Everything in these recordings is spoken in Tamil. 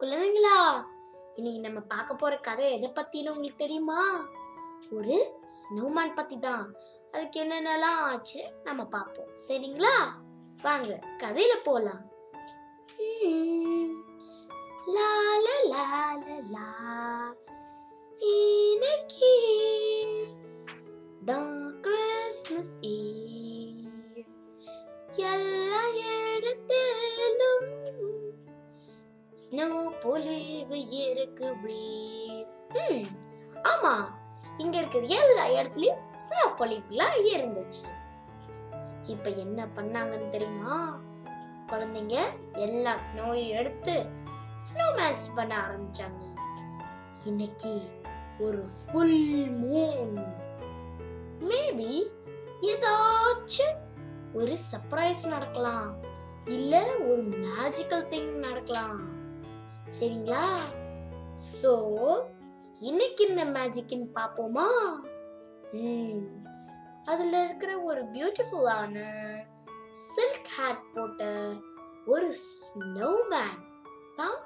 குழந்தைங்களா? இன்னைக்கு நம்ம பார்க்க போற கதை எதை பத்தின்னு உங்களுக்கு தெரியுமா? ஒரு ஸ்னோமேன் பத்தி தான் அதுக்கு என்னென்னலாம் ஆச்சு நம்ம பார்ப்போம். சரிங்களா? வாங்க கதையில போலாம். லால லால லா லா இன்னைக்கு தான் கிறிஸ்மஸ் ஈவ். எல்லாம் இடத்திலும் ஸ்னோ பொலிவு இருக்குவே ம், ஆமா இங்க இருக்கிற எல்லா இடத்துலயும் ஸ்னோ பொழிவுலாம் இருந்துச்சு. இப்ப என்ன பண்ணாங்கன்னு தெரியுமா? குழந்தைங்க எல்லா ஸ்னோயும் எடுத்து ஸ்னோ மேட்ச் பண்ண ஆரம்பிச்சாங்க. இன்னைக்கு ஒரு ஃபுல் மூன் மேபி ஏதாச்சும் ஒரு சர்ப்ரைஸ் நடக்கலாம். இல்ல ஒரு மேஜிக்கல் திங் நடக்கலாம். சரிங்களா? சோ இன்னைக்கு என்ன மேஜிக்னு பாப்போமா ம். அதுல இருக்கிற ஒரு பியூட்டிஃபுல்லான சில்க் ஹேட் போட்ட ஒரு ஸ்னோமேன் தான்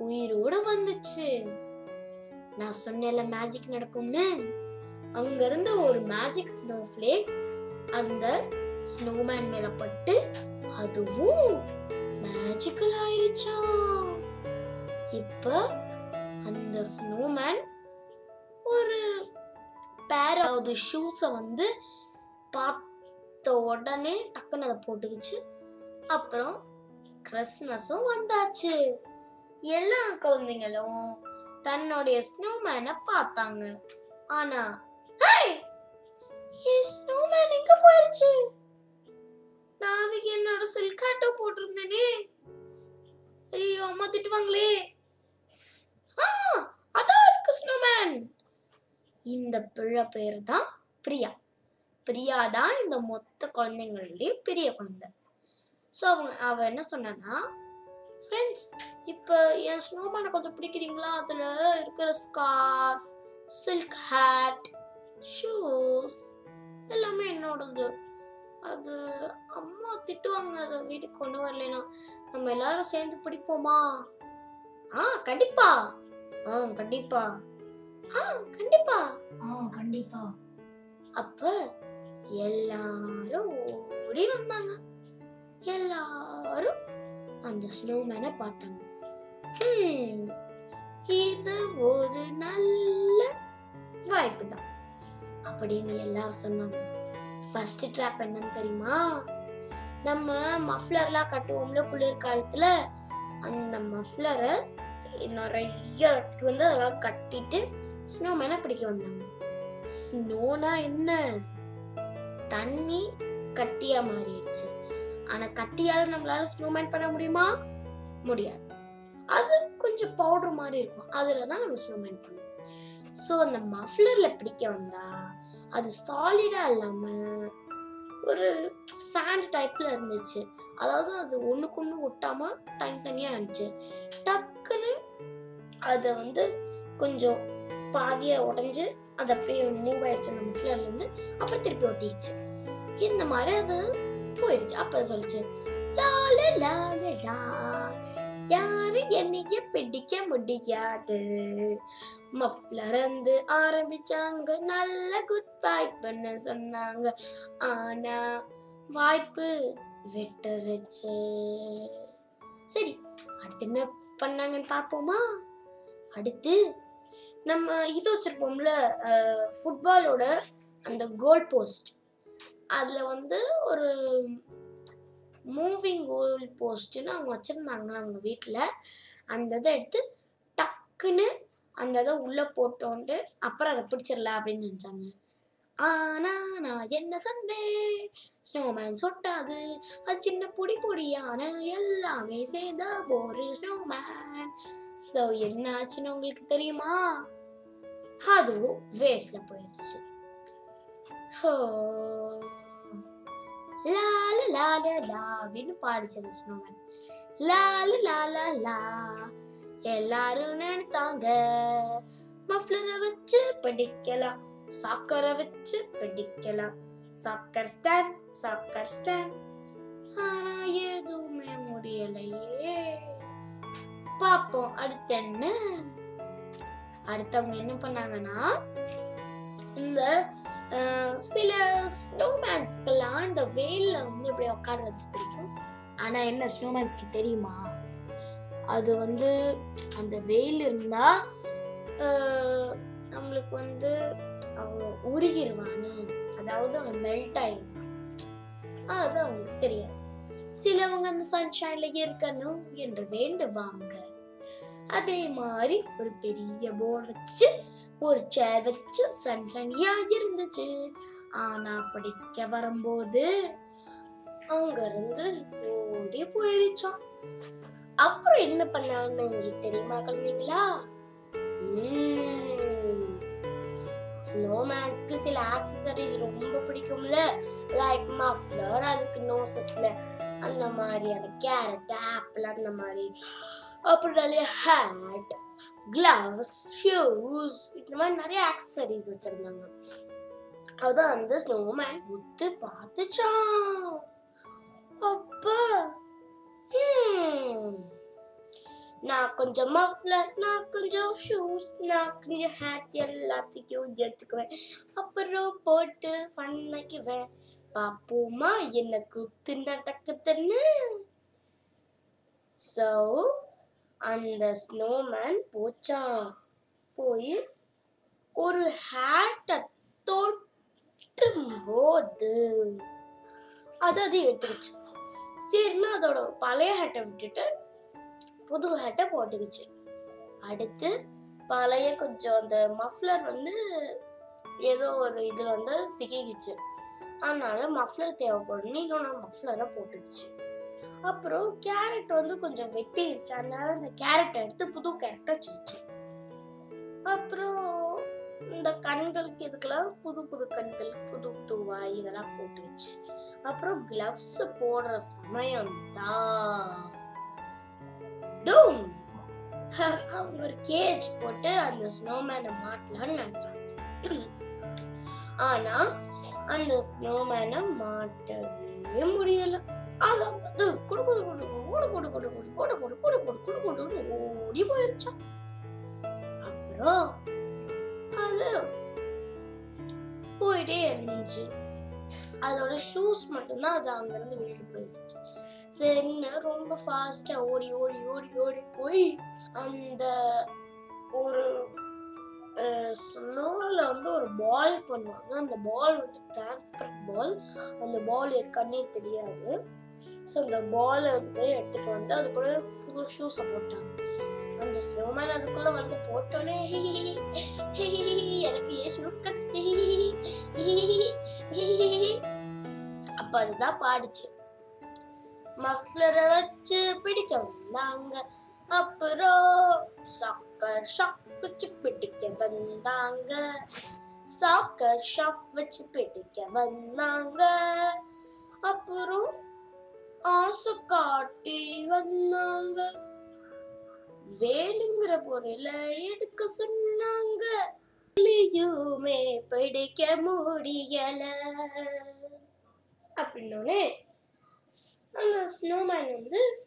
உயிரோட வந்துச்சு. நான் சொன்னேன்ல மேஜிக் நடக்கும்னு. அங்க இருந்த ஒரு மேஜிக் ஸ்னோ ஃபிளேக் அந்த ஸ்னோமேன் மேல பட்டு அதுவும் மேஜிக்கல் ஆயிருச்சா? இப்போ அந்த ஸ்னோமேன் ஒரு பேர் ஆஃப் ஷூஸை வந்து பார்த்த உடனே டக்குன்னு அதை போட்டுக்கிச்சு. அப்புறம் கிறிஸ்மஸும் வந்தாச்சு. எல்லா குழந்தைங்களும் தன்னுடைய ஸ்னோமேனை பார்த்தாங்க. ஆனா ஸ்னோமேன் எங்க போயிருச்சு? நான் அதுக்கு என்னோட சில்காட்டோ போட்டிருந்தேனே. ஐயோ அம்மா திட்டுவாங்களே. அதான் இருக்கு ஸ்னோமேன் இந்த பிள்ளை பேர் தான் பிரியா. பிரியா தான் இந்த மொத்த குழந்தைங்களுடைய பெரிய குழந்தை. ஸோ அவங்க அவள் என்ன சொன்னா ஃப்ரெண்ட்ஸ் இப்போ என் ஸ்னோமேனை கொஞ்சம் பிடிக்கிறீங்களா? அதில் இருக்கிற ஸ்கார்ஃப் சில்க் ஹேட் ஷூஸ் எல்லாமே என்னோடது. அது அம்மா திட்டுவாங்க அதை வீட்டுக்கு கொண்டு வரலைன்னா. நம்ம எல்லாரும் சேர்ந்து பிடிப்போமா? ஆ கண்டிப்பா. ஆ கண்டிப்பா. ஆ கண்டிப்பா. ஆ கண்டிப்பா. அப்ப எல்லாரும் ஓடி வந்தாங்க. எல்லாரும் அந்த ஸ்னோமேனை பார்த்தாங்க. இது ஒரு நல்ல வாய்ப்பு தான் அப்படின்னு எல்லாரும் சொன்னாங்க. ஃபர்ஸ்ட் ட்ராப் என்னன்னு தெரியுமா? நம்ம மஃப்ளர்லாம் கட்டுவோம்ல குளிர் காலத்துல அந்த மஃப்ளரை நிறைய எடுத்துட்டு வந்து அதெல்லாம் கட்டிட்டு ஸ்னோமேனை பிடிக்க வந்தாங்க. ஸ்னோனா என்ன? தண்ணி கட்டியா மாறிடுச்சு. ஆனா கட்டியால நம்மளால ஸ்னோமேன் பண்ண முடியுமா? முடியாது. அது கொஞ்சம் பவுடர் மாதிரி இருக்கும். அதுல தான் நம்ம ஸ்னோமேன் பண்ணுவோம் ஸோ அந்த மஃப்ளர்ல பிடிக்க வந்தா அது சாலிடா இல்லாம ஒரு சாண்ட் டைப்ல இருந்துச்சு. அதாவது அது ஒண்ணுக்கு ஒண்ணு ஒட்டாம தனித்தனியா இருந்துச்சு. டக்குன்னு அதை வந்து கொஞ்சம் பாதியை உடஞ்சி அது அப்படியே மூவ் ஆயிடுச்சு அந்த முஃப்ளர்லேருந்து அப்புறம் திருப்பி ஒட்டிடுச்சு. இந்த மாதிரி அது போயிடுச்சு. அப்போ சொல்லிச்சு லால லால லா யாரு என்னைய பிடிக்க முடியாது. மஃப்லர் வந்து ஆரம்பிச்சாங்க. நல்ல குட் பை பண்ண சொன்னாங்க. ஆனா வாய்ப்பு விட்டுருச்சு. சரி அடுத்து என்ன பண்ணாங்கன்னு பார்ப்போமா? அடுத்து நம்ம இது வச்சிருப்போம்ல ஃபுட்பாலோட அந்த கோல் போஸ்ட் அதில் வந்து ஒரு மூவிங் கோல் போஸ்ட்னு அவங்க வச்சுருந்தாங்க அவங்க வீட்டில் அந்த இதை எடுத்து டக்குன்னு அந்த இதை உள்ளே போட்டோன்ட்டு அப்புறம் அதை பிடிச்சிடலாம் அப்படின்னு நினச்சாங்க. ஆனா நான் என்ன சொன்னேன்? ஸ்னோமேன் சொட்டாது அது சின்ன பொடி பொடியான எல்லாமே சேர்ந்த ஒரு ஸ்னோமேன் ஸோ என்ன ஆச்சுன்னு உங்களுக்கு தெரியுமா? அதுவும் வேஸ்ட்ல போயிடுச்சு ஹோ. லால லால லாவின்னு அப்படின்னு பாடிச்சு அந்த ஸ்னோமேன் லால லால லா எல்லாரும் நினைத்தாங்க மஃப்ளரை வச்சு படிக்கலாம் சாக்கரை வச்சு படிக்கலாம். சாக்கர் ஸ்டாண்ட் சாக்கர் ஸ்டாண்ட் ஆனா எதுவுமே முடியலையே. பார்ப்போம் அடுத்து என்ன? அடுத்தவங்க என்ன பண்ணாங்கன்னா இந்த சில ஸ்னோமேன்ஸ்க்கெல்லாம் இந்த வெயில்ல வந்து இப்படி உட்கார்றது பிடிக்கும். ஆனா என்ன ஸ்னோமேன்ஸ்க்கு தெரியுமா? அது வந்து அந்த வெயில் இருந்தா நம்மளுக்கு வந்து அவன் அதாவது அவன் மெல்ட் ஆயிடுவான். அது அவங்களுக்கு தெரியாது. சிலவங்க அந்த சன்ஷைன்ல இருக்கணும் என்று வேண்டுவாங்க. அதே மாதிரி ஒரு பெரிய போர்டு வச்சு ஒரு சேர் வச்சு சன்சனியா இருந்துச்சு. ஆனா படிக்க வரும்போது அங்க இருந்து ஓடி போயிடுச்சோம் அப்புறம் என்ன பண்ணாங்கன்னு உங்களுக்கு தெரியுமா குழந்தைங்களா? ஸ்னோமேன்ஸ்க்கு சில ஆக்சசரிஸ் ரொம்ப பிடிக்கும்ல. லைக் மஃப்லர் அதுக்கு நோசஸ்ல அந்த மாதிரியான கேரட் ஆப்பிள் அந்த மாதிரி. அப்புறம் நிறைய ஹேட் கிளவ்ஸ் ஷூஸ் இந்த மாதிரி நிறைய ஆக்சசரிஸ் வச்சிருந்தாங்க. அதான் அந்த ஸ்னோமேன் உத்து பார்த்துச்சான் அப்ப நான் கொஞ்சம் மஃப்ளர் நான் கொஞ்சம் ஷூஸ் நான் கொஞ்சம் ஹேட் எல்லாத்துக்கும் எடுத்துக்குவேன். அப்புறம் போட்டு பண்ணிக்குவேன் பாப்போமா என்ன குத்து நடக்குதுன்னு? ஸோ அந்த ஸ்னோமேன் போச்சான் போய் ஒரு ஹேட்டை தொட்டும் போது அது அது எடுத்துக்கிச்சு. சரின்னு அதோட பழைய ஹேட்டை விட்டுட்டு புது ஹேட்டை போட்டுக்கிச்சு. அடுத்து பழைய கொஞ்சம் அந்த மஃப்லர் வந்து ஏதோ ஒரு இதில் வந்து சிக்கிக்கிச்சு. அதனால மஃப்லர் தேவைப்படும். இன்னொன்று மஃப்லரை போட்டுக்கிச்சு. அப்புறம் கேரட் வந்து கொஞ்சம் வெட்டிருச்சு. அதனால அந்த கேரட் எடுத்து புது கேரட்டை வச்சிருச்சு அப்புறம் இந்த கண்களுக்கு இதுக்கெல்லாம் புது புது கண்கள் புது புது வாய் இதெல்லாம் போட்டுச்சு அப்புறம் கிளவ்ஸ் போடுற சமயம் தான் டூம். அவங்க ஒரு கேஜ் போட்டு அந்த ஸ்னோமேனை மாட்டலாம்னு நினைச்சாங்க. ஆனா அந்த ஸ்னோமேனை மாட்டவே முடியலை. ஓடி போயிருச்சான் அப்புறம் அது போயிட்டே இருந்துச்சு அதோட ஷூஸ் மட்டும்தான் அது அங்கேருந்து வெளியில போயிருச்சு சரின்னு ரொம்ப ஃபாஸ்டா ஓடி ஓடி ஓடி ஓடி போய் அந்த ஒரு ஸ்னோவில் வந்து ஒரு பால் பண்ணுவாங்க அந்த பால் வந்து டிரான்ஸ்பரண்ட் பால் அந்த பால் இருக்கான்னே தெரியாது ஸோ அந்த பாலை வந்து எடுத்துகிட்டு வந்து அது கூட புது ஷூஸை போட்டாங்க. அந்த ஸ்னோமேன் அதுக்குள்ள வந்து போட்டோன்னே எனக்கு ஏன் ஷூஸ் கிடச்சி அப்போ அதுதான் பாடிச்சு. மஃப்ளரை வச்சு பிடிக்க வந்தாங்க. அப்புறம் சாக்கர் ஷாப் வச்சு பிடிக்க வந்தாங்க. சாக்கர் ஷாப் வச்சு பிடிக்க வந்தாங்க. அப்புறம் ஆசை காட்டி வந்தாங்க. வேணுங்கிற பொருளை எடுக்க சொன்னாங்க. எதுவுமே பிடிக்க முடியல. அப்படின்னோடனே அந்த ஸ்னோமேன் வந்து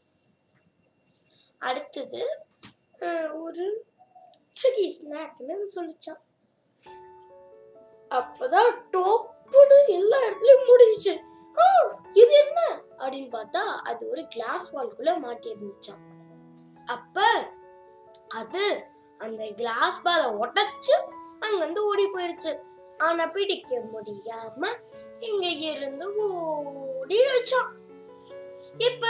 அடுத்தது ஒரு ட்ரிகி ஸ்நாக்னு சொல்லிச்சான். அப்பதான் டோப்புன்னு எல்லா இடத்துலயும் முடிஞ்சுச்சு. இது என்ன? அப்படின்னு பார்த்தா அது ஒரு கிளாஸ் வால்குள்ள மாட்டி இருந்துச்சான் அப்ப அது அந்த கிளாஸ் பால உடைச்சு அங்கிருந்து வந்து ஓடி போயிருச்சு. ஆனா பிடிக்க முடியாம இங்க இருந்து ஓடி வச்சோம். இப்ப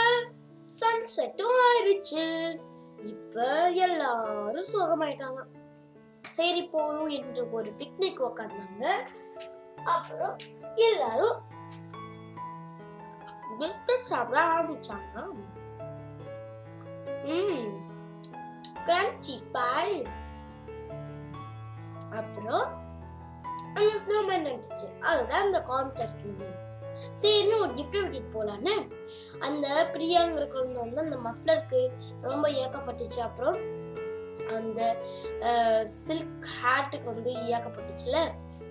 சன்செட்டும் ஆயிடுச்சு. இப்ப எல்லாரும் சுகமாயிட்டாங்க. சரி போகணும் என்று ஒரு பிக்னிக் உக்காந்தாங்க. அப்புறம் எல்லாரும் பிஸ்கட் சாப்பிட ஆரம்பிச்சாங்க ம் கிரன்ச்சி பாய் அப்புறம் அந்த ஸ்னோமேன் நடிச்சு அதுதான் அந்த கான்டெஸ்ட் சரின்னு ஒரு கிஃப்ட் விட்டுட்டு போலான்னு அந்த பிரியாங்கிற குழந்தை வந்து அந்த மஃப்லருக்கு ரொம்ப ஏக்கப்பட்டுச்சு அப்புறம் அந்த சில்க் ஹேட்டுக்கு வந்து ஏக்கப்பட்டுச்சுல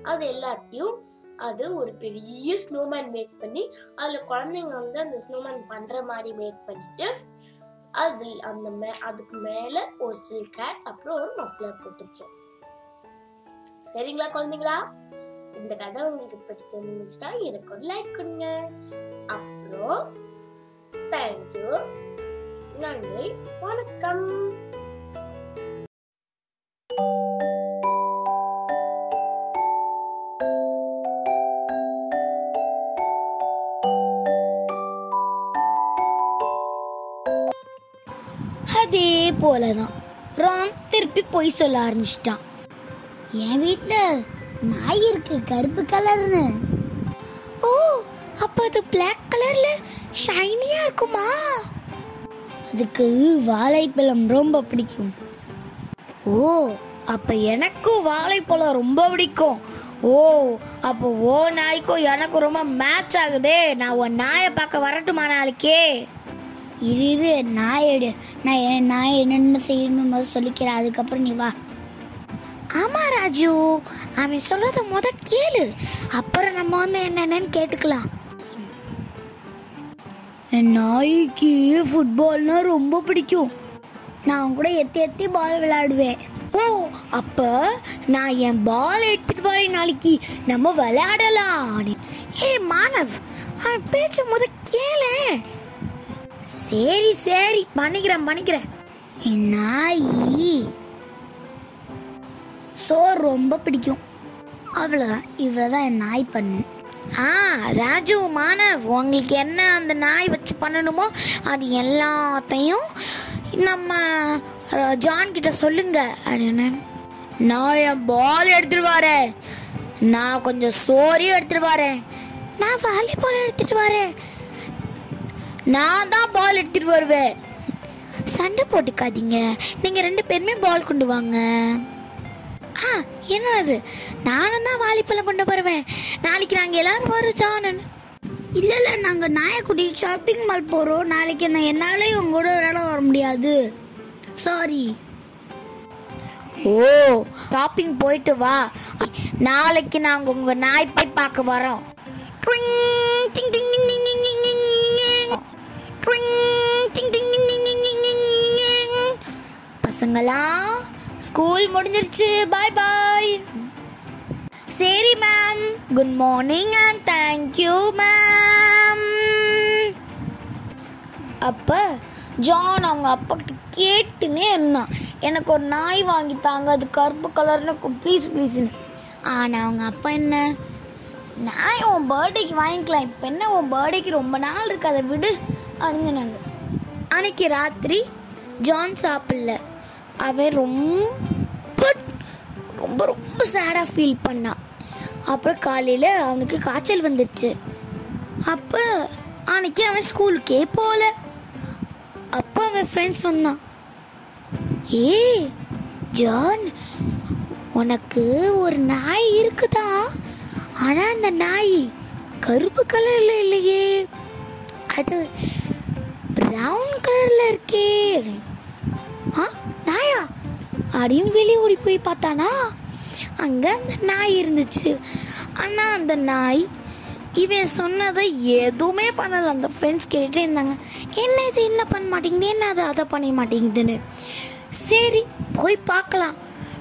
அது எல்லாத்தையும் அது ஒரு பெரிய ஸ்னோமேன் மேக் பண்ணி அதில் குழந்தைங்க வந்து அந்த ஸ்னோமேன் பண்ணுற மாதிரி மேக் பண்ணிட்டு அதில் அந்த மே அதுக்கு மேலே ஒரு சில்க் ஹேட் அப்புறம் ஒரு மஃப்லர் போட்டுருச்சோம் சரிங்களா குழந்தைங்களா? இந்த கதை உங்களுக்கு பிடிச்சிருந்துச்சுன்னா எனக்கு ஒரு லைக் கொடுங்க. அப்புறம் தேங்க்யூ நன்றி. வணக்கம். போலதான். ராம் திருப்பி பொய் சொல்ல ஆரம்பிச்சிட்டான். என் வீட்டுல நாய் இருக்கு கருப்பு கலர்னு. ஓ அப்ப அது பிளாக் கலர்ல ஷைனியா இருக்குமா? அதுக்கு வாழைப்பழம் ரொம்ப பிடிக்கும். ஓ அப்ப எனக்கும் வாழைப்பழம் ரொம்ப பிடிக்கும். ஓ அப்போ ஓ நாய்க்கும் எனக்கும் ரொம்ப மேட்ச் ஆகுதே. நான் உன் நாயை பார்க்க வரட்டுமா நாளைக்கே? இரு இரு நாய் எடு. நான் நான் நாய் என்னென்ன செய்யணும் போது சொல்லிக்கிறேன். அதுக்கப்புறம் நீ வா. ஆமா ராஜு. அவன் சொல்றத முத கேளு. அப்புறம் நம்ம வந்து என்னென்னு கேட்டுக்கலாம். என் நாய்க்கு ஃபுட்பால்னா ரொம்ப பிடிக்கும். நான் கூட எத்தி எத்தி பால் விளையாடுவேன். ஓ அப்ப நான் என் பால் எடுத்துட்டு வரேன் நாளைக்கு. நம்ம விளையாடலாம். ஏ மாணவ் அவன் பேச்ச முத கேளு. சரி சரி. பண்ணிக்கிறேன் பண்ணிக்கிறேன் என் நாயி. சோறு ரொம்ப பிடிக்கும். அவ்வளோதான் இவ்வளோதான் என் நாய் பண்ணு. ஆ ராஜு மாணவ் உங்களுக்கு என்ன அந்த நாய் வச்சு பண்ணணுமோ அது எல்லாத்தையும் நம்ம ஜான் கிட்ட சொல்லுங்க. அப்படின்னு. நான் என் பால் எடுத்துட்டு வரேன் நான் கொஞ்சம் சோறையும் எடுத்துட்டு வரேன் நான் வாலிபால் எடுத்துட்டு வரேன் நான் தான் பால் எடுத்துட்டு வருவேன். சண்டை போட்டுக்காதீங்க. நீங்க ரெண்டு பேருமே பால் கொண்டு வாங்க. ஆ என்னது? நானும் தான் வாலிப்பழம் கொண்டு வருவேன். நாளைக்கு நாங்க எல்லாரும் வருச்சோன்னு இல்ல இல்ல நாங்க நாயக்குடி ஷாப்பிங் மால் போறோம். நாளைக்கு நான் என்னாலே உங்க கூட விளையாட வர முடியாது. சாரி ஓ ஷாப்பிங் போயிட்டு வா. நாளைக்கு நாங்க உங்க நாய் போய் பார்க்க வரோம். டிங் டிங் டிங் டிங் டிங் பசங்களா ஸ்கூல் முடிஞ்சிருச்சு. பாய் பாய் சரி ma'am good morning and thank you ma'am அப்ப ஜான் அவங்க அப்பா கிட்ட கேட்டுனே இருந்தான். எனக்கு ஒரு நாய் வாங்கி தாங்க. அது கருப்பு கலர்னு ப்ளீஸ் ப்ளீஸ்னு ஆனா அவங்க அப்பா என்ன? நான் உன் பர்த்டேக்கு வாங்கிக்கலாம். இப்போ என்ன உன் பர்த்டேக்கு ரொம்ப நாள் இருக்கு. அதை விடு. அணுங்கினாங்க அன்னைக்கு ராத்திரி ஜான் சாப்பிடல. அவன் ரொம்ப ரொம்ப ரொம்ப சேடாக ஃபீல் பண்ணான். அப்புறம் காலையில் அவனுக்கு காய்ச்சல் வந்துடுச்சு அப்போ அன்னைக்கு அவன் ஸ்கூலுக்கே போகல அப்போ அவன் ஃப்ரெண்ட்ஸ் வந்தான் ஏய் ஜான் உனக்கு ஒரு நாய் இருக்குதா? ஆனால் அந்த நாய் கருப்பு கலர்ல இல்லையே. அது பிரவுன் கலர்ல இருக்கே. ஆ நாயா? அப்படின்னு வெளியே ஓடி போய் பார்த்தானா? அங்க அந்த நாய் இருந்துச்சு. ஆனா அந்த நாய் இவன் சொன்னதை எதுவுமே பண்ணல. அந்த ஃப்ரெண்ட்ஸ் கேட்டுட்டே இருந்தாங்க. என்ன இது? என்ன பண்ண மாட்டேங்குது? என்ன அதை? அதை பண்ண மாட்டேங்குதுன்னு. சரி போய் பார்க்கலாம்.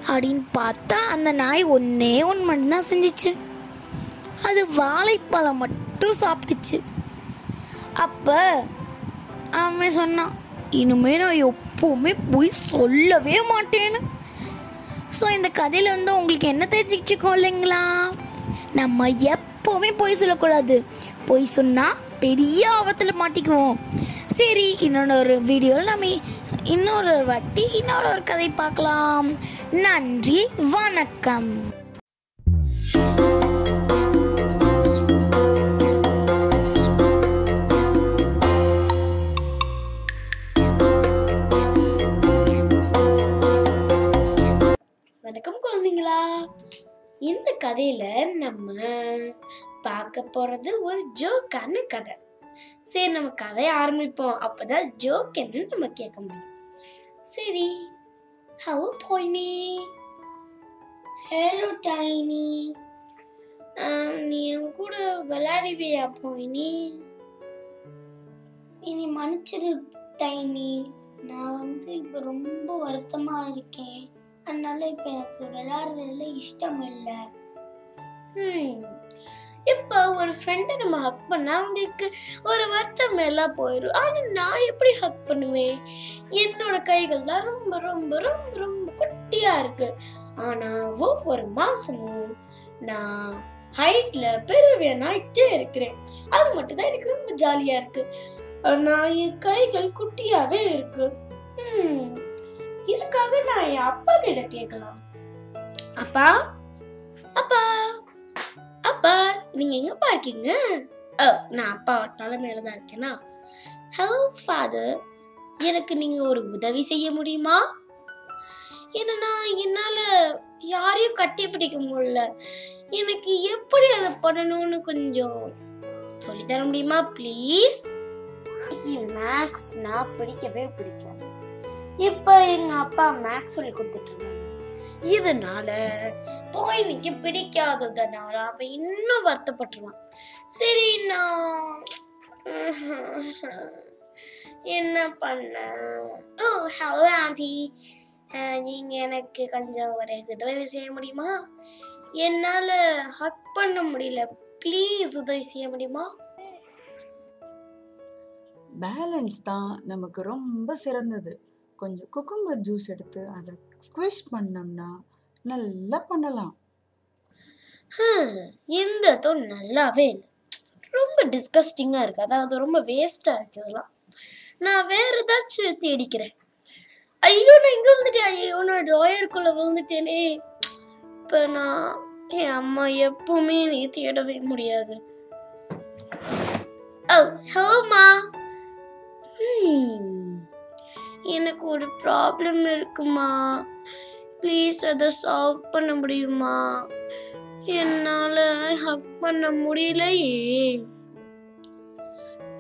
அப்படின்னு பார்த்தா அந்த நாய் ஒன்னே ஒன்று மட்டும்தான் செஞ்சுச்சு. அது வாழைப்பழம் மட்டும் சாப்பிட்டுச்சு. அப்போ அவன் சொன்னான் இனிமே நான் எப்பவுமே போய் சொல்லவே மாட்டேன்னு. ஸோ இந்த கதையில வந்து உங்களுக்கு என்ன தெரிஞ்சுக்கோ இல்லைங்களா? நம்ம எப்பவுமே பொய் சொல்லக்கூடாது. பொய் சொன்னா பெரிய ஆபத்தில் மாட்டிக்குவோம். சரி இன்னொரு வீடியோவில் நம்ம இன்னொரு வாட்டி இன்னொரு ஒரு கதை பார்க்கலாம். நன்றி வணக்கம். வணக்கம் குழந்தைங்களா. இந்த கதையில நம்ம பார்க்க போறது ஒரு ஜோக்கான கதை. சரி நம்ம கதையை ஆரம்பிப்போம். அப்பதான் ஜோக் என்னன்னு நம்ம கேட்க முடியும். சரி ஹலோ போயினி. Hello tiny. நீ என் கூட விளையாடுவியா போயினி? இனி மன்னிச்சிரு டைனி. நான் வந்து இப்போ ரொம்ப வருத்தமாக இருக்கேன். அதனால இப்போ எனக்கு விளையாடுறதுல இஷ்டம் இல்லை இப்போ ஒரு ஃப்ரெண்டை நம்ம ஹக் பண்ணா அவங்களுக்கு ஒரு வருத்தம் எல்லாம் போயிடும் ஆனால் நான் எப்படி ஹக் பண்ணுவேன்? என்னோட கைகள்லாம் ரொம்ப ரொம்ப ரொம்ப ரொம்ப குட்டியா இருக்கு. ஆனா ஒவ்வொரு மாசமும் நான் ஹைட்ல பெருவியனாயிட்டே இருக்கிறேன். அது மட்டும் தான் எனக்கு ரொம்ப ஜாலியா இருக்கு. நான் என் கைகள் குட்டியாவே இருக்கு. ஹம், இதுக்காக நான் என் அப்பா கிட்ட கேட்கலாம். அப்பா? அப்பா. அப்பா நீங்க எங்கப்பா இருக்கீங்க? ஓ நான் அப்பா தலைமையில தான் இருக்கேனா? ஹலோ ஃபாதர் எனக்கு நீங்க ஒரு உதவி செய்ய முடியுமா? என்னன்னா என்னால யாரையும் கட்டி பிடிக்க முடியல. எனக்கு எப்படி அதை பண்ணணும்னு கொஞ்சம் சொல்லி தர முடியுமா ப்ளீஸ் மேக்ஸ்னா பிடிக்கவே பிடிக்காது. இப்போ எங்கள் அப்பா மேக்ஸ் சொல்லி கொடுத்துட்டு இருக்காங்க இதனால போயினிக்கு பிடிக்காததுனால அவன் இன்னும் வருத்தப்பட்டுருவான். சரி நான் என்ன பண்ண? ஓ ஹலோ ஆண்டி நீங்கள் எனக்கு கொஞ்சம் ஒரு உதவி செய்ய முடியுமா? என்னால் ஹக் பண்ண முடியல. ப்ளீஸ் உதவி செய்ய முடியுமா? பேலன்ஸ் தான் நமக்கு ரொம்ப சிறந்தது. கொஞ்சம் குக்கும்பர் ஜூஸ் எடுத்து அதை ஸ்குவிஷ் பண்ணோம்னா நல்லா பண்ணலாம். இந்த தோல் நல்லாவே இல்லை. ரொம்ப டிஸ்கஸ்டிங்காக இருக்கு. அதாவது ரொம்ப வேஸ்டாக இருக்கு இதெல்லாம். நான் வேற ஏதாச்சும் தேடிக்கிறேன். ஐயோ நான் இங்கே வந்துட்டேன் ஐயோ நான் ட்ராயருக்குள்ளே விழுந்துட்டேனே. இப்போ நான் என் அம்மா எப்பவுமே நீ தேடவே முடியாது. ஓ ஹலோமா எனக்கு ஒரு ப்ராப்ளம் இருக்குமா? ப்ளீஸ் அதை சால்வ் பண்ண முடியுமா? என்னால் ஹக் பண்ண முடியலையே.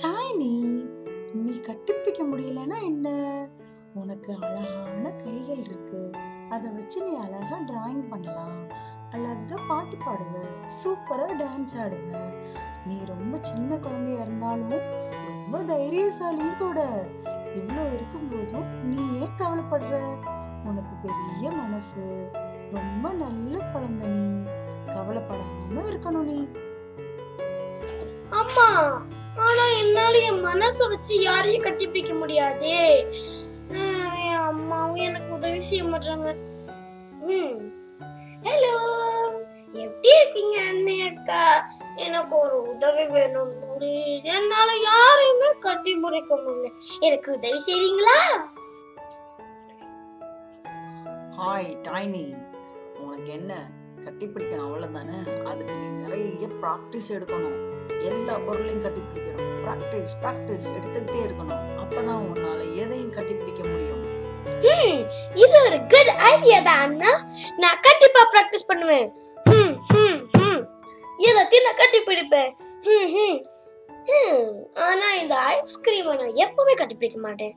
டைனி நீ கட்டிப்பிடிக்க முடியலன்னா என்ன? உனக்கு அழகான கைகள் இருக்கு. அதை வச்சு நீ அழகா டிராயிங் பண்ணலாம். அழகா பாட்டு பாடுவ. சூப்பரா டான்ஸ் ஆடுவ. நீ ரொம்ப சின்ன குழந்தையா இருந்தாலும் ரொம்ப தைரியசாலியும் கூட. இவ்வளோ இருக்கும்போதும் நீ ஏன் கவலைப்படுற? உனக்கு பெரிய மனசு. ரொம்ப நல்ல குழந்தை நீ. கவலைப்படாம இருக்கணும் நீ. அம்மா ஆனா என்னால என் மனசை வச்சு யாரையும் கட்டிப்பிடிக்க முடியாதே. என் அம்மாவும் எனக்கு உதவி செய்ய மாட்டாங்க ஹலோ எப்படி இருக்கீங்க அண்ணே அக்கா எனக்கு ஒரு உதவி வேணும் please. என்னால யாரையுமே கட்டி பிடிக்க முடியல. எனக்கு உதவி செய்றீங்களா ஹாய் டைனி உனக்கு என்ன? கட்டிப்பிடிக்கணும் அவ்வளவுதானே? அதுக்கு நீ நிறைய ப்ராக்டிஸ் எடுக்கணும். எல்லா பொருளையும் கட்டிப்பிடிக்கணும் ப்ராக்டிஸ் ப்ராக்டிஸ் எடுத்துக்கிட்டே இருக்கணும். அப்பதான் உன்னால எதையும் கட்டிப்பிடிக்க முடியும். இது ஒரு குட் ஐடியா தான் அண்ணா. நான் கண்டிப்பா பிராக்டிஸ் பண்ணுவேன். எல்லாத்தையும் நான் கட்டி ஆனா இந்த ஐஸ்கிரீமை நான் எப்பவுமே கட்டிப்பிடிக்க மாட்டேன்.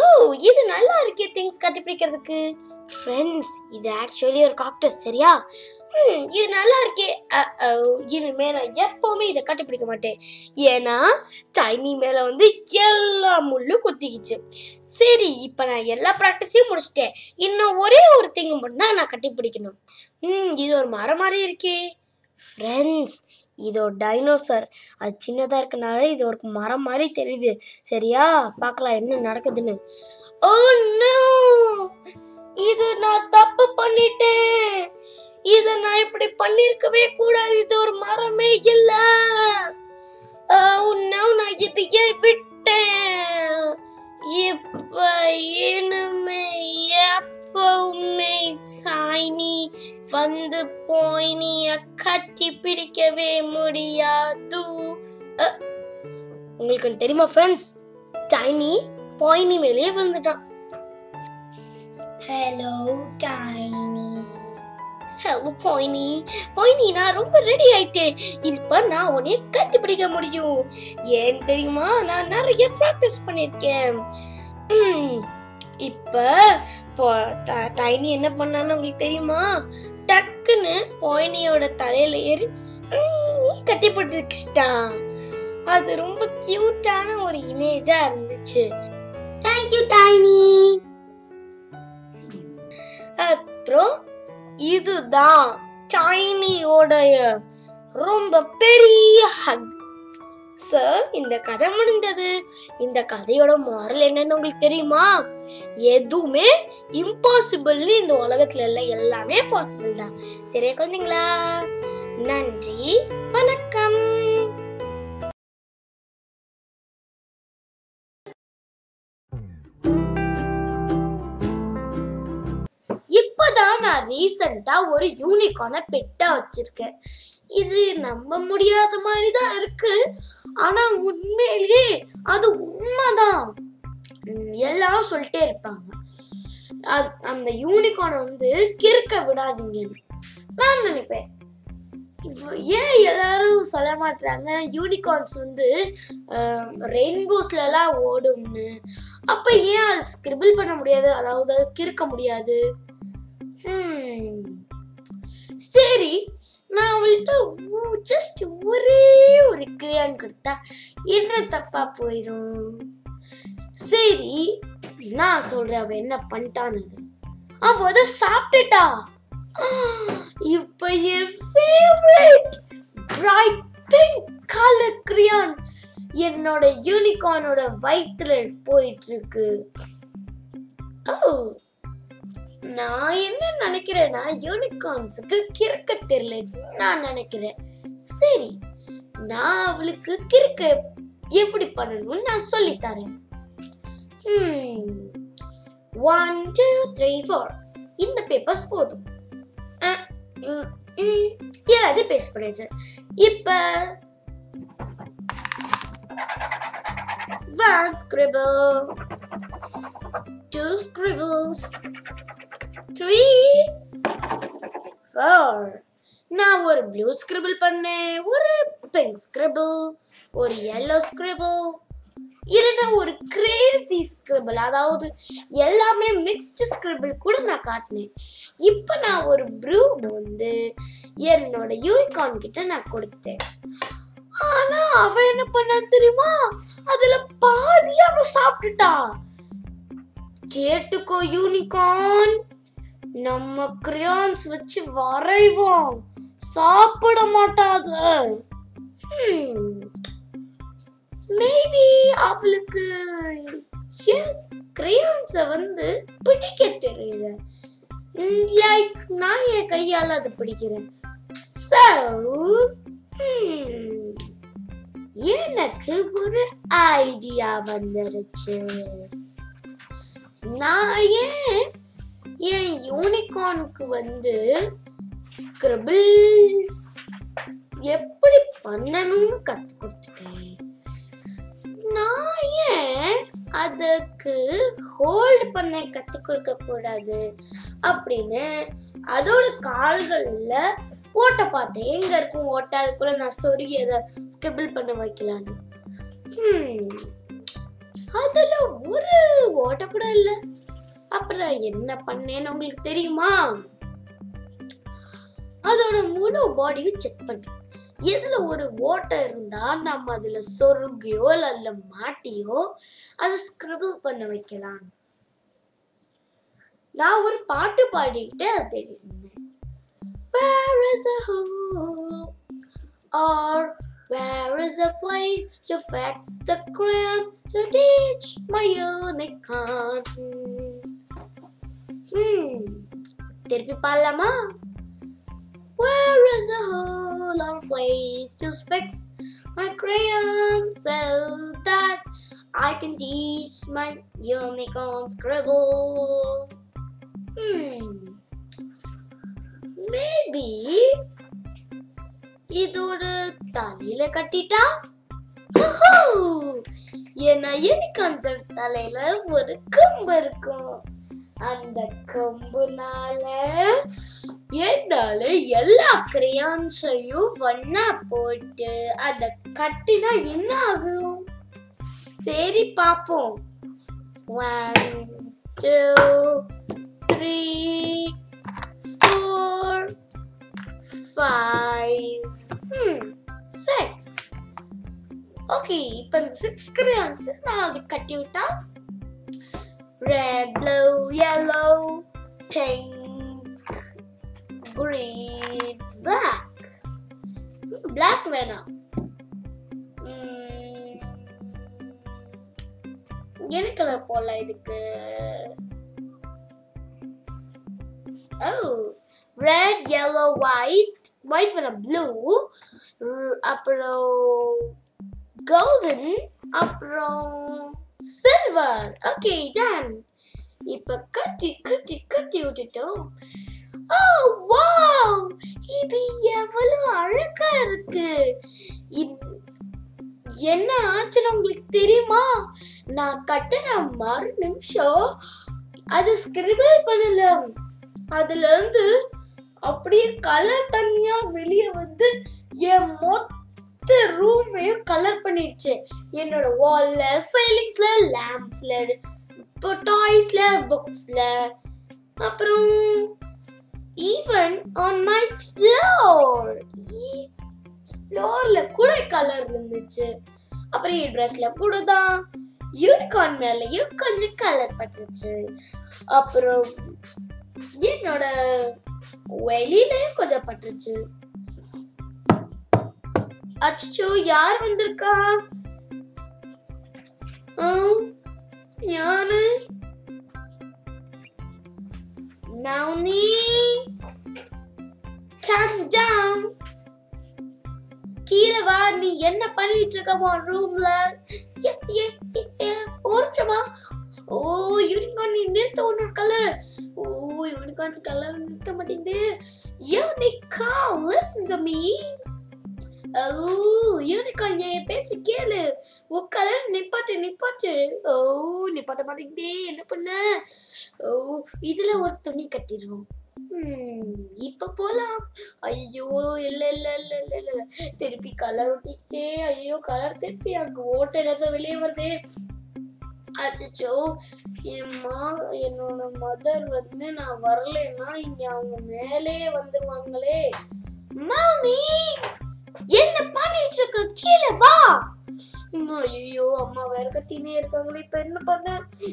ஓ இது நல்லா இருக்கே திங்ஸ் கட்டிப்பிடிக்கிறதுக்கு. ஃப்ரெண்ட்ஸ் இது ஆக்சுவலி ஒரு காக்டஸ் சரியா? ம் இது நல்லா இருக்கே. இனிமே நான் எப்பவுமே இதை கட்டிப்பிடிக்க மாட்டேன். ஏன்னா சைனி மேலே வந்து எல்லா முள்ளும் குத்திக்கிச்சு. சரி இப்போ நான் எல்லா ப்ராக்டிஸையும் முடிச்சிட்டேன். இன்னும் ஒரே ஒரு திங்கு மட்டும்தான் நான் கட்டிப்பிடிக்கணும். ம் இது ஒரு மரம் மாதிரி இருக்கே. ஃப்ரெண்ட்ஸ் இது ஒரு டைனோசர் அது சின்னதாக இருக்கனால இது ஒரு மரம் மாதிரி தெரியுது. சரியா? பார்க்கலாம் என்ன நடக்குதுன்னு. Oh ஓ இது நான் தப்பு பண்ணிட்டேன். இத நான் இப்படி பண்ணிருக்கவே கூடாது. இது ஒரு மரமே இல்ல. Oh உன்ன நான் இது ஏன் விட்டேன். இப்ப இனிமே எப்பவுமே சாய்னி வந்து போய் நீ கட்டி பிடிக்கவே முடியாது. உங்களுக்கு தெரியுமா ஃப்ரெண்ட்ஸ் டைனி பாயினி மேலேயே விழுந்துட்டான் ஹலோ டைனி ஹலோ போய்னி பாயினி நான் ரொம்ப ரெடி ஆயிட்டேன். இப்ப நான் உன்னைய கட்டி பிடிக்க முடியும். ஏன் தெரியுமா நான் நிறைய ப்ராக்டிஸ் பண்ணிருக்கேன். இப்போ- டைனி என்ன பண்ணான்னு உங்களுக்கு தெரியுமா? டக்குன்னு போயினியோட தலையில ஏறி கட்டி போட்டுக்கிட்டான் அது ரொம்ப கியூட்டான ஒரு இமேஜா இருந்துச்சு. தேங்க்யூ டைனி அப்புறம் இதுதான் டைனியோடைய ரொம்ப பெரிய ஹக் சார் இந்த கதை முடிந்தது. இந்த கதையோட மாரல் என்னன்னு உங்களுக்கு தெரியுமா? எதுவுமே இம்பாசிபிள்னு இந்த உலகத்துல இல்ல. எல்லாமே பாசிபிள் தான். சரியா குழந்தைங்களா? நன்றி. வணக்கம். இப்பதான் நான் ரீசெண்டா ஒரு யூனிகான பெட்டா வச்சிருக்கேன். இது நம்ப முடியாத மாதிரி தான் இருக்கு. ஆனா உண்மையிலேயே அது உண்மைதான். உம், எல்லாரும் சொல்லிட்டே இருப்பாங்க. அ- அந்த யூனிகார்ன் வந்து கிறுக்க விடாதீங்கன்னு நான் நினைப்பேன். ஏன் எல்லாரும் சொல்ல மாட்டாங்க யூனிகார்ன்ஸ் வந்து ரெயின்போஸ்ல எல்லாம் ஓடும்னு. அப்ப ஏன் அது ஸ்கிரிபிள் பண்ண முடியாது? அதாவது கிறுக்க முடியாது. சரி நான் அவள்கிட்ட ஜஸ்ட் ஒரே ஒரு கிரியான் கொடுத்தா என்ன தப்பா போயிடும் சரி நான் சொல்றேன் அவன் என்ன பண்ணிட்டான்னு அவ அதை சாப்பிட்டுட்டா. இப்ப என் favourite bright pink colour crayon என்னோட யூனிகார்னோட வயிற்றுல போயிட்டு இருக்கு ஓ நான் என்ன நினைக்கிறேன்னா யூனிகார்ன்ஸுக்கு கிறுக்க தெரியல நான் நினைக்கிறேன். சரி நான் அவளுக்கு கிறுக்க எப்படி பண்ணணும்னு நான் சொல்லித் தரேன். ஒன் டூ த்ரீ ஃபோர் இந்த பேப்பர்ஸ் போதும். அஹ், ம், ம், எல்லாத்தையும் பேஸ்ட் பண்ணியாச்சு இப்ப one scribble. two scribbles. three four. நான் ஒரு ப்ளூ ஸ்கிரிபிள் பண்ணேன். ஒரு பிங்க் ஸ்கிரிபிள் ஒரு எல்லோ ஸ்கிரிபிள் இல்லைன்னா ஒரு கிரேசி ஸ்கிரிபிள் அதாவது எல்லாமே மிக்ஸ்டு ஸ்கிரிபிள் கூட நான் காட்டினேன். இப்போ நான் ஒரு ப்ரூட் வந்து என்னோட யூனிகார்ன் கிட்ட நான் கொடுத்தேன். ஆனா அவ என்ன பண்ணா தெரியுமா? அதுல பாதி அவ சாப்பிட்டுட்டா. கேட்டுக்கோ யூனிகார்ன் நம்ம கிரியான்ஸ் வச்சு வரைவோம். சாப்பிட மாட்டாது மேபி அவளுக்கு ஏன் கிரேயான்ஸை வந்து பிடிக்க தெரியல. லைக் நான் என் கையால் அதை பிடிக்கிறேன். ஸோ hmm, எனக்கு ஒரு ஐடியா வந்துருச்சு. நான் ஏன் என் யூனிகார்னுக்கு வந்து ஸ்கிரிபிள்ஸ் எப்படி பண்ணணும்னு கற்றுக் கொடுத்துட்டேன்? நான் ஏன் அதுக்கு ஹோல்டு பண்ண கத்து கொடுக்க கூடாது அப்படின்னு அதோட கால்கள்ல ஓட்ட பார்த்தேன். எங்க இருக்கும் ஓட்ட? அதுக்குள்ள நான் சொருகி அதை ஸ்கிரிபிள் பண்ண வைக்கலான்னு. ஹம், அதுல ஒரு ஓட்ட கூட இல்ல. அப்புறம் என்ன பண்ணேன்னு உங்களுக்கு தெரியுமா? அதோட முழு பாடியும் செக் பண்ணேன். எதுல ஒரு ஓட்டை இருந்தா நம்ம அதுல சொருங்கியோ இல்ல அதுல மாட்டியோ அதை ஸ்கிரிபிள் பண்ண வைக்கலாம் நான் ஒரு பாட்டு பாடிக்கிட்டே அதை தேடிட்டு Where is a hole? Or where is a place to fix the ground to teach my unicorn? Hmm. திருப்பி பாடலாமா Where is a hole or place to fix my crayon so that I can teach my unicorn scribble? Hmm. Maybe இதோட தலையில கட்டிட்டா ஓஹோ! ஏன்னா யூனிகார்ன் தலையில ஒரு கம்பு இருக்கும் அந்த கொம்புனால என்னால எல்லா கிரியான்ஸையும் ஒண்ணா போட்டு அத கட்டினா என்ன ஆகும்? சரி பாப்போம். One two three four five six okay இப்போ இந்த சிக்ஸ் கிரியான்ஸ் நான் அது கட்டி விட்டா red blue yellow pink green black black வேணாம் உம், என்ன கலர் போடலாம் இதுக்கு oh red yellow white white வேணாம் blue r- அப்புறம் golden அப்புறம் சில்வர் ஓகே டன் இப்ப கட்டி கட்டி கட்டி விட்டுட்டோம். Oh, ஓ வாவ் இது எவ்வளவு அழகா இருக்கு. என்ன ஆச்சுன்னு உங்களுக்கு தெரியுமா? நான் கட்டின மறு நிமிஷம் அது ஸ்கிரிபிள் பண்ணல. அதுல இருந்து அப்படியே கலர் தனியா வெளியே வந்து என் மொத்த ரூமையும் கலர் பண்ணிடுச்சு. என்னோட வால்ல சைலிங்ஸ்ல லேம்ப்ஸ்ல இப்போ டாய்ஸ்ல புக்ஸ்ல அப்புறம் ஈவன் ஆன் மை ஃப்ளோர் ஃப்ளோர்ல கூட கலர் இருந்துச்சு. அப்புறம் e என் ட்ரெஸ்ல கூட தான். யூனிகார்ன் மேலேயும் கொஞ்சம் கலர் பட்டுருச்சு அப்புறம் என்னோட வெளியிலையும் கொஞ்சம் பட்டுருச்சு அச்சோ யார் வந்திருக்கா? ஆ, யாரு? நவுனி calm கீழே வா நீ என்ன பண்ணிட்டு இருக்கமா ரூம்ல ஒரு ஓ யூனிகார்ன் நீ நிறுத்த உன்னோட கலர் ஓ யூனிகார்ன் கலர் நிறுத்த மாட்டேங்குது. Unicorn listen to me unicorn என் பேச்சு கேளு உன் கலர் நிப்பாட்டு நிப்பாட்டு ஓ நிப்பாட்ட மாட்டேங்குதே என்ன பண்ண ஓ இதுல ஒரு துணி கட்டிடுவோம் இப்ப போலாம் ஐயோ இல்ல இல்ல இல்ல இல்ல இல்ல திருப்பி கலர் ஒட்டிச்சே ஐயோ கலர் திருப்பி அங்க ஓட்ட ஏதாவது வெளியே வருதே அச்சோ என்மா என்னோட மதர் வந்து நான் வரலைன்னா இங்க அவங்க மேலே வந்துருவாங்களே மாமி என்ன பண்ணிட்டு இருக்க? கீழே வா. ஐயோ அம்மா வேற கத்தினே இருக்காங்களே இப்ப என்ன பண்ண?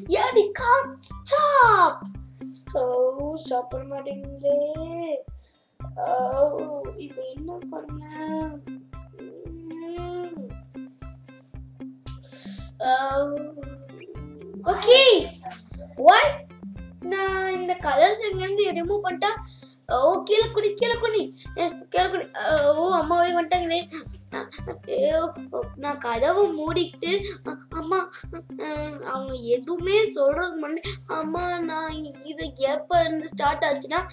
ஏடி கான் ஸ்டாப் ஓ சாப்பிட மாட்டேங்குதே. ஓ இப்ப என்ன பண்ண? ஓகே. வாய் நான் இந்த கலர்ஸ் எங்கேருந்து ரிமூவ் பண்ணிட்டா? ஓ கீழே குடி கீழே குடி. அஹ், ஓ அம்மாவே வந்துட்டாங்களே நான் கதவை மூடிக்கிட்டு அம்மா அவங்க எதுவுமே சொல்கிறது முன்னாடி அம்மா நான் இது எப்போ இருந்து ஸ்டார்ட் ஆச்சுன்னா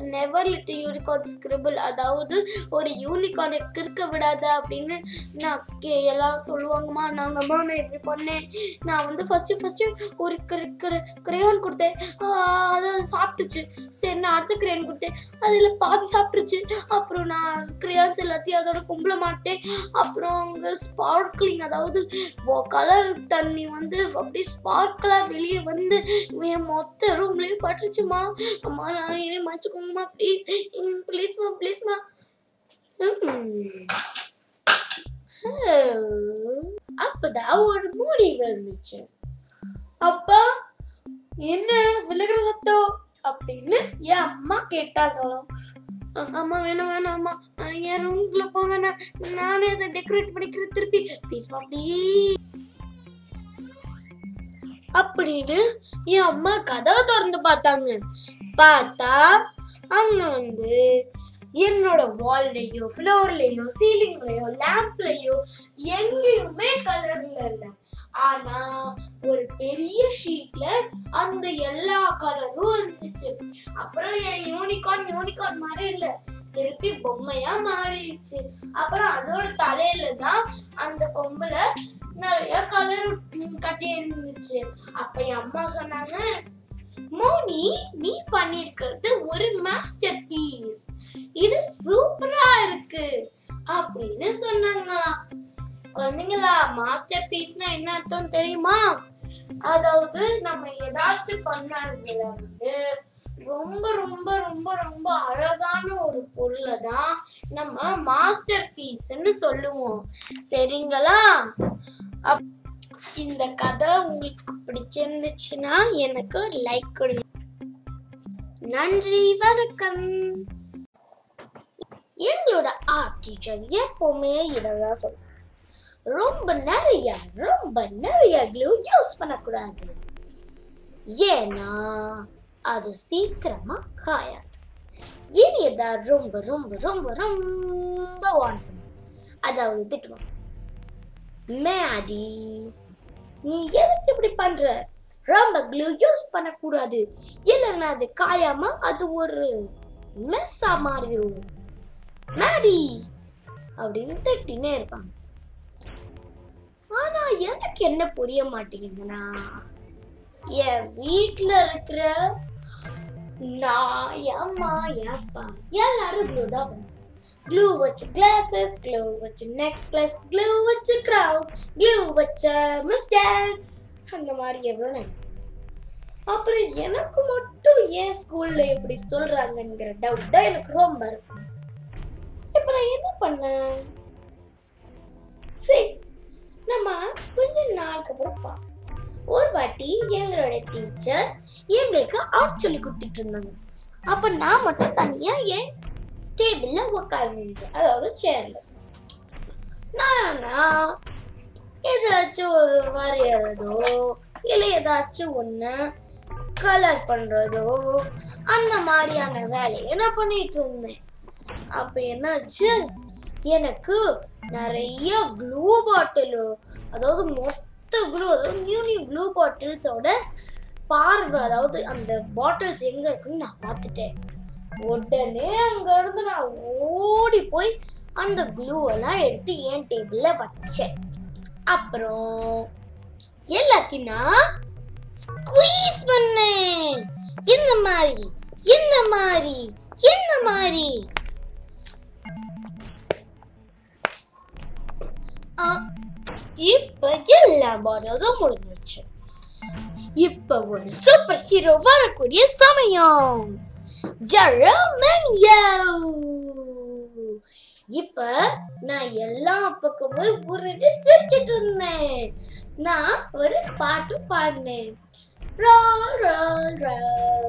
நெவர் லிட் யூனிகார்ன் ஸ்கிரிபிள் அதாவது ஒரு யூனிகார்னை கிறுக்க விடாத அப்படின்னு நான் கே- சொல்லுவாங்கம்மா. நாங்கள் அம்மா நான் இப்படி பண்ணேன். நான் வந்து ஃபஸ்ட்டு ஃபஸ்ட்டு ஒரு கிரேயான் கொடுத்தேன். அதை சாப்பிட்டுச்சு. சரி நான் அடுத்த கிரேயான் கொடுத்தேன். அதில் பாதி சாப்பிட்டுச்சு அப்புறம் நான் கிரேயான்ஸ் எல்லாத்தையும் அதோட கும்பல மாட்டேன். அப்புறம் அங்கே ஸ்பார்க்லிங் அதாவது கலர் தண்ணி வந்து அப்படியே ஸ்பார்க்கலாக வெளியே வந்து என் மொத்த ரூம்லேயும் பட்டுருச்சுமா. அம்மா நான் இனி மன்னிச்சுக்கோங்கம்மா ப்ளீஸ் ப்ளீஸ்மா ப்ளீஸ்மா அப்பதான் ஒரு மூடி வந்துச்சு. அப்பா என்ன விழுகிற சத்தம்? அப்படின்னு என் அம்மா கேட்டாங்களாம். அம்மா வேணாம் வேணாம் அம்மா. என் ரூம்குள்ள போங்க நானே அதை டெக்கரேட் பண்ணிக்கிறேன் திருப்பி. ப்ளீஸ் ப்ளீஸ் அப்படின்னு என் அம்மா கதவை திறந்து பார்த்தாங்க. பார்த்தா அங்க வந்து என்னோட வால்லையோ ஃப்ளோர்லயோ சீலிங்லயோ லேம்ப்லயோ எங்கேயுமே கலர் இல்ல ஆனா ஒரு பெரிய ஷீட்ல அந்த எல்லா கலரும் இருந்துச்சு. அப்புறம் என் யூனிகார்ன் யூனிகார்ன் மாதிரி இல்ல. திருப்பி பொம்மையா மாறிடுச்சு. அப்புறம் அதோட தலையில தான் அந்த கொம்புல நிறைய கலர் கட்டி இருந்துச்சு. அப்ப என் அம்மா சொன்னாங்க மோனி நீ பண்ணிருக்கிறது ஒரு மாஸ்டர் பீஸ் இது சூப்பரா இருக்கு அப்படின்னு சொன்னாங்களாம் குழந்தைங்களா மாஸ்டர் பீஸ்னா என்ன அர்த்தம் தெரியுமா? அதாவது நம்ம ஏதாச்சும் பண்ணதுல வந்து ரொம்ப ரொம்ப ரொம்ப ரொம்ப அழகான ஒரு பொருளை தான் நம்ம மாஸ்டர் பீஸ்ன்னு சொல்லுவோம். சரிங்களா? இந்த கதை உங்களுக்கு பிடிச்சிருந்துச்சுன்னா எனக்கு லைக் கொடுங்க. நன்றி வணக்கம். எங்களோட ஆர்ட் டீச்சர் எப்பவுமே இதான் சொல்லுவாங்க. ரொம்ப நிறைய ரொம்ப நிறைய க்ளூ யூஸ் பண்ணக்கூடாது. ஏன்னா அது சீக்கிரமா காயாது. இனியதா ரொம்ப ரொம்ப ரொம்ப ரொம்ப வான் பண்ணும் அதாவது திட்டுவாங்க. மேடி நீ எதுக்கு இப்படி பண்ற? ரொம்ப க்ளூ யூஸ் பண்ணக்கூடாது. இல்லைன்னா அது காயாம அது ஒரு மெஸ்ஸா மாறிடும். மேடி அப்படின்னு திட்டினே இருப்பாங்க ஆனா எனக்கு என்ன புரிய மாட்டேங்குதுன்னா என் வீட்டுல இருக்கிற நான் என் அம்மா என் அப்பா எல்லாரும் க்ளூ தான் Glue க்ளூ வச்சு glue glue necklace, necklace glue crown, glue glue வச்ச மிஸ்டேக்ஸ் அந்த மாதிரி எவ்வளோ நேரம் அப்புறம் எனக்கு மட்டும் ஏன் ஸ்கூல்ல இப்படி சொல்றாங்கங்கிற டவுட் தான் எனக்கு ரொம்ப இருக்கும் இப்போ நான் என்ன பண்ணேன்? சரி நம்ம கொஞ்ச நாளுக்கு அப்புறம் பார்ப்போம். ஒரு வாட்டி எங்களோட டீச்சர் எங்களுக்கு அவுட் சொல்லி கொடுத்துட்டு இருந்தாங்க. அப்ப நான் மட்டும் தனியா என் டேபிள்ல உட்காந்து அதாவது சேர்ல நானா ஏதாச்சும் ஒரு வரையறதோ இல்லை ஏதாச்சும் ஒன்று கலர் பண்ணுறதோ அந்த மாதிரியான வேலையை நான் பண்ணிட்டு இருந்தேன் அப்போ என்னாச்சு எனக்கு நிறைய ப்ளூ பாட்டில் அதாவது மொத்த ப்ளூ அதாவது நியூ நியூ ப்ளூ பாட்டில்ஸோட பார்வை அதாவது அந்த பாட்டில்ஸ் எங்க இருக்குன்னு நான் பார்த்துட்டேன் உடனே அங்க இருந்து நான் ஓடி போய் அந்த ப்ளூ எல்லாம் எடுத்து என் டேபிள்ல வச்சேன். அப்புறம் எல்லாத்தையும் நான் ஸ்குவீஸ் பண்ணேன். இந்த மாதிரி இந்த மாதிரி இந்த மாதிரி. இப்ப எல்லா பாட்டில்ஸும் முடிஞ்சிருச்சு. இப்ப ஒரு சூப்பர் ஹீரோ வரக்கூடிய சமயம். ஜெரமன்யோ இப்ப நான் எல்லா பக்கமும் உருண்டு சிரிச்சிட்டு இருந்தேன் நான் ஒரு பாட்டு பாடினேன் roll roll roll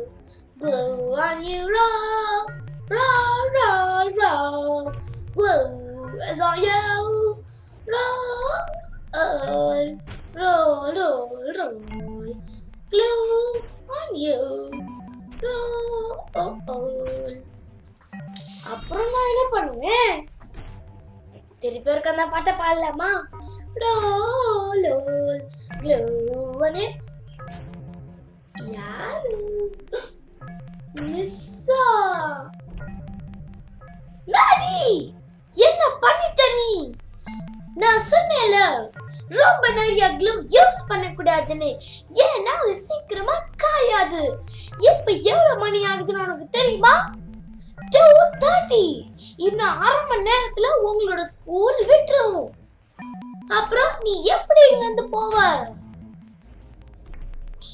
glue on you roll roll roll roll glue is on you roll roll roll roll glue on you roll Oh, oh. அப்புறம் நான் என்ன பண்ணுவேன் திருப்பி இருக்க அந்த பாட்டை பாடலாமா? யாரு? மிஸ்ஸா? என்ன பண்ணிட்ட நீ? நான் சொன்னேன்ல. ரொம்ப நிறைய க்ளூ யூஸ் பண்ணக்கூடாதுன்னு. ஏன்னா அது சீக்கிரமா காயாது. இப்ப எவ்வளவு மணி ஆகுதுன்னு உனக்கு தெரியுமா? டூ தேர்ட்டி இன்னும் அரை மணி நேரத்துல உங்களோட ஸ்கூல் விட்டுரும். அப்புறம் நீ எப்படி இங்க இருந்து போவ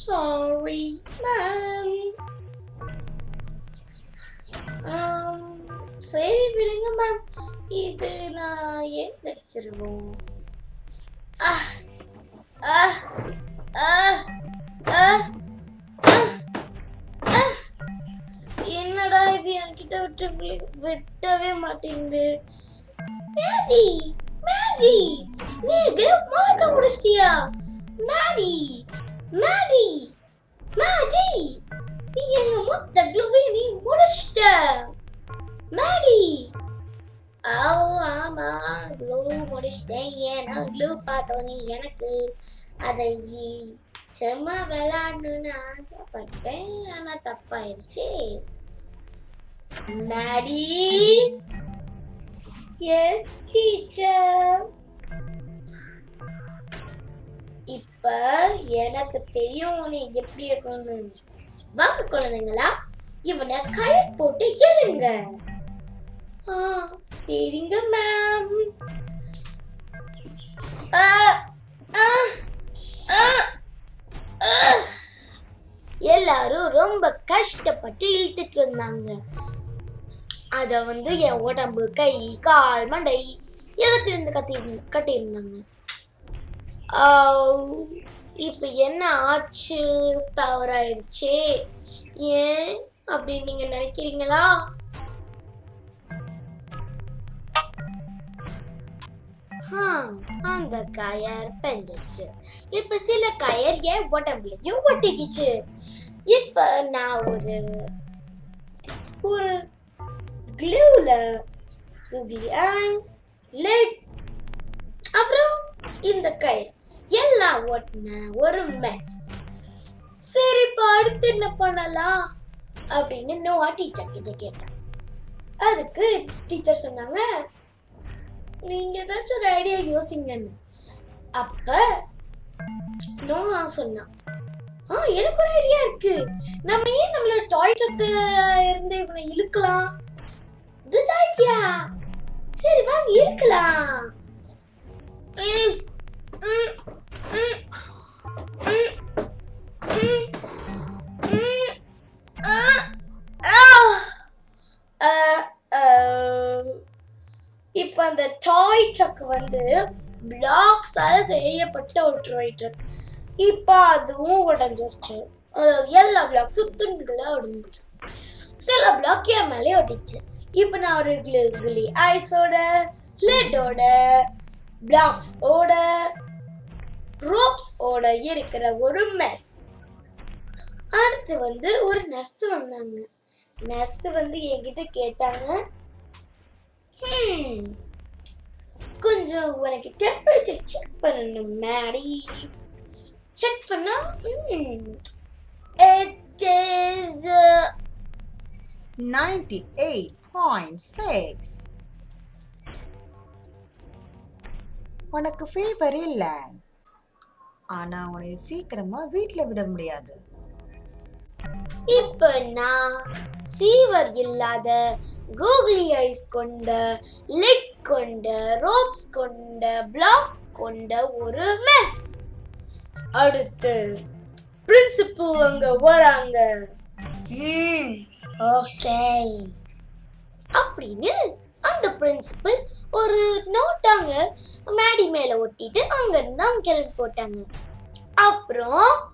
சாரி மேம் சரி விடுங்க மேம் இது நான் எந்திரிச்சிருவோம். என்னடா இது? என்கிட்ட விட்டு விட்டவே மாட்டேங்குது. மேஜி மேஜி நீ கேப் மார்க்க முடிச்சிட்டியா? மேடி மேடி மேடி நீ எங்க மொத்த க்ளூவை நீ முடிச்சிட்ட. மேடி ஓ ஆமா. க்ளூ முடிச்சிட்டேன். ஏன்னா க்ளூ பார்த்தோன்னே எனக்கு அதை செம்ம விளாடணும்னு விளையாடணும்னு ஆசைப்பட்டேன். ஆனா தப்பாயிருச்சு மேடி எஸ் டீச்சர். இப்ப எனக்கு தெரியும் நீ எப்படி இருக்கணும்னு. வாங்க குழந்தைங்களா. இவனை கயிறு போட்டு எழுங்க. ஆ சரிங்க மேம் எல்லாரும் ரொம்ப கஷ்டப்பட்டு இழுத்துட்டு இருந்தாங்க. அத வந்து என் உடம்பு கை கால் மண்டை எல்லாத்திலிருந்து கட்டி கட்டியிருந்தாங்க. இப்போ என்ன ஆச்சு? தவறாயிடுச்சு. ஏன்? அப்படின்னு நீங்க நினைக்கிறீங்களா? அந்த கயர் பெஞ்சிடுச்சு இப்ப சில கயர் என் உடம்புலயும் ஒட்டிக்கிச்சு? இப்ப நான் ஒரு ஒரு க்ளூல கூகுளி ஐஸ் அப்புறம் இந்த கயிறு எல்லாம் ஒட்டின ஒரு மெஸ் சரி இப்ப அடுத்து என்ன பண்ணலாம்? அப்படின்னு நோவா டீச்சர் கிட்ட கேட்டேன். அதுக்கு டீச்சர் சொன்னாங்க நீங்க ஏதாச்சும் ஒரு ஐடியா யோசிங்கன்னு. அப்ப நோஹா சொன்னான் ஆ எனக்கு ஒரு ஐடியா இருக்கு. நம்ம ஏன் நம்மளோட டாய் ட்ரக்ல இருந்து இவனை இழுக்கலாம்? குட் ஐடியா சரி வாங்க இழுக்கலாம். ம், இப்ப அந்த டாய் ட்ரக் வந்து பிளாக்ஸால செய்யப்பட்ட ஒரு டாய் ட்ரக் இப்ப அதுவும் உடஞ்சிருச்சு. அதாவது எல்லா பிளாக்ஸும் துண்டுகளா உடஞ்சிச்சு சில பிளாக் என் மேலே ஒட்டிச்சு. இப்ப நான் ஒரு கிளி கிளி ஐஸோட லெட்டோட பிளாக்ஸோட ரோப்ஸோட இருக்கிற ஒரு மெஸ் அடுத்து வந்து ஒரு நர்ஸ் வந்தாங்க. நர்ஸ் வந்து என்கிட்ட கேட்டாங்க Hmm. கொஞ்சம் உனக்கு டெம்பரேச்சர் செக் பண்ணணும் மேடி செக் பண்ணா இட் இஸ் 98.6 உனக்கு ஃபீவர் இல்ல. ஆனா உன்னை சீக்கிரமா வீட்ல விட முடியாது. இப்போ நான் ஃபீவர் இல்லாத கூகுளி ஐஸ் கொண்ட லிட் கொண்ட ரோப்ஸ் கொண்ட பிளாக் கொண்ட ஒரு மெஸ் அடுத்து பிரின்சிபல் அங்க வராங்க. ஓகே அப்படின்னு அந்த பிரின்சிபல் ஒரு நோட்டாங்க மேடி மேல ஒட்டிட்டு அங்க இருந்து அவங்க கிளம்பி போட்டாங்க. அப்புறம்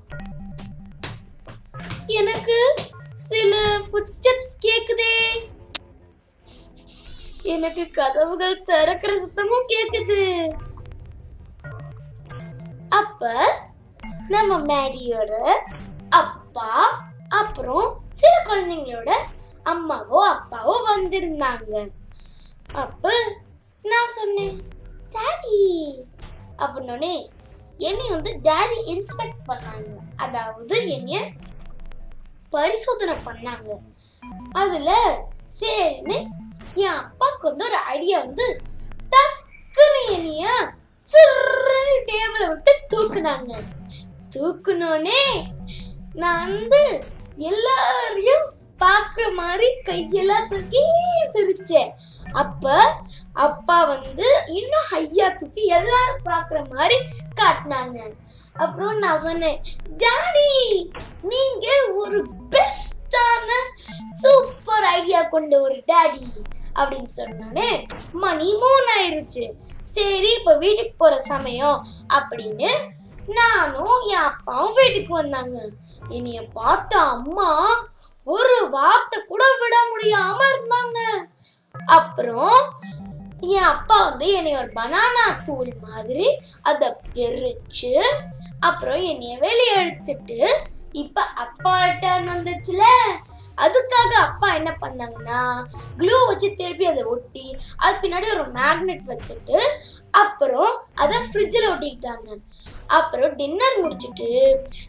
எனக்கு சில ஃபுட் ஸ்டெப்ஸ் கேக்குதே. எனக்கு கதவுகள் திறக்கிற சத்தமும் கேக்குது. அப்ப நம்ம மேடியோட அப்பா அப்புறம் சில குழந்தைங்களோட அம்மாவோ அப்பாவோ வந்திருந்தாங்க. அப்ப நான் சொன்னேன் டாடி. அப்படின்னோடனே என்னை வந்து டாடி இன்ஸ்பெக்ட் பண்ணாங்க. அதாவது என்னைய பரிசோதனை பண்ணாங்க. அதுல சரின்னு என் அப்பாவுக்கு வந்து ஒரு ஐடியா வந்து டக்குன்னு என்னைய சிறுன்னு டேபிளை விட்டு தூக்குனாங்க. தூக்குனோனே நான் வந்து எல்லாரையும் பார்க்குற மாதிரி கையெல்லாம் தூக்கி சிரிச்சேன். அப்ப அப்பா வந்து இன்னும் ஹையா தூக்கி எல்லாரும் பார்க்குற மாதிரி காட்டினாங்க. அப்புறம் நான் சொன்னேன் டாடி நீங்க ஒரு பெஸ்டான சூப்பர் ஐடியா கொண்ட ஒரு டாடி அப்படின்னு சொன்னோன்னே மணி மூணு ஆயிருச்சு. சரி இப்ப வீட்டுக்கு போற சமயம். அப்படின்னு நானும் என் அப்பாவும் வீட்டுக்கு வந்தாங்க. என்னைய பார்த்த அம்மா ஒரு வார்த்தை கூட விட முடியாம இருந்தாங்க. அப்புறம் என் அப்பா வந்து என்னை ஒரு பனானா தூள் மாதிரி அதை பிரிச்சு அப்புறம் என்னைய வெளியே எடுத்துட்டு இப்ப அப்பா டர்ன் வந்துச்சுல. அதுக்காக அப்பா என்ன பண்ணாங்கன்னா க்ளூ வச்சு திருப்பி அதை ஒட்டி அது பின்னாடி ஒரு மேக்னெட் வச்சுட்டு அப்புறம் அதை ஃப்ரிட்ஜில் ஒட்டிக்கிட்டாங்க. அப்புறம் டின்னர் முடிச்சிட்டு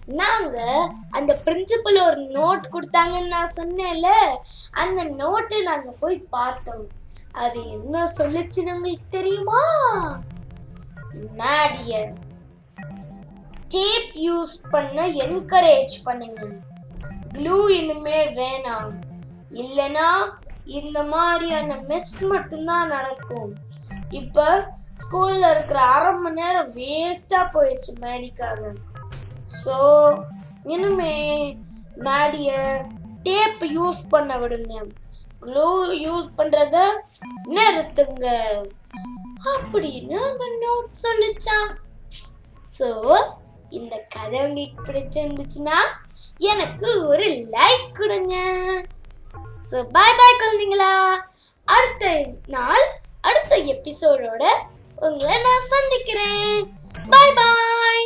நாங்க அந்த பிரின்சிபல் ஒரு நோட் கொடுத்தாங்கன்னு நான் சொன்னேன்ல அந்த நோட்டை நாங்க போய் பார்த்தோம். அது என்ன சொல்லுச்சுன்னு உங்களுக்கு தெரியுமா? மேடியன் டேப் யூஸ் பண்ண என்கரேஜ் பண்ணுங்க க்ளூ இனிமே வேணாம். இல்லைனா இந்த மாதிரியான மிஸ் மட்டும்தான் நடக்கும். இப்போ ஸ்கூலில் இருக்கிற அரை மணி நேரம் வேஸ்ட்டாக போயிடுச்சு மேடிக்காக. ஸோ இனிமே மேடியை டேப் யூஸ் பண்ண விடுங்க. க்ளூ யூஸ் பண்ணுறத நிறுத்துங்க அப்படின்னு அந்த நோட் சொல்லிச்சான். ஸோ இந்த கதை உங்களுக்கு பிடிச்சிருந்துச்சுன்னா எனக்கு ஒரு லைக் கொடுங்க. ஸோ பாய் பாய் குழந்தைங்களா. அடுத்த நாள் அடுத்த எபிசோடோட உங்களை நான் சந்திக்கிறேன். பாய் பாய்